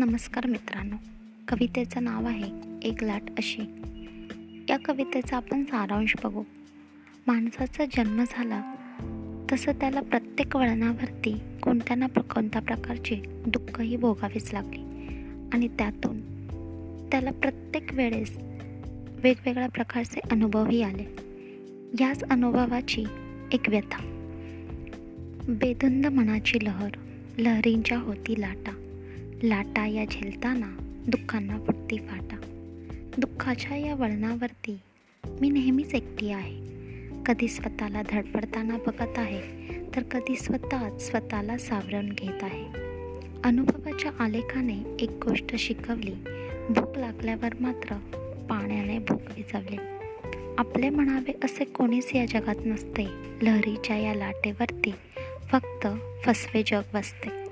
नमस्कार मित्रांनो. कवितेचं नाव आहे एक लाट अशी. या कवितेचा आपण सारांश बघू. माणसाचा जन्म झाला तसं त्याला प्रत्येक वळणावरती कोणत्या ना कोणत्या प्रकारची दुःखही भोगावीच लागली. आणि त्यातून त्याला प्रत्येक वेळेस वेगवेगळ्या प्रकारचे अनुभवही आले. याच अनुभवाची एक व्यथा. बेधुंद मनाची लहर लहरींच्या होती लाटा. लाटा या झेलताना दुःखांना फुटती फाटा. दुःखाच्या या वळणावरती मी नेहमीच एकटी आहे. कधी स्वतःला धडपडताना बघत आहे तर कधी स्वतःच स्वतःला सावरून घेत आहे. अनुभवाच्या आलेखाने एक गोष्ट शिकवली भूक लागल्यावर मात्र पाण्याने भूक विजवली आपले म्हणावे असे कोणीच या जगात नसते लहरीच्या या लाटेवरती फक्त फसवे जग बसते.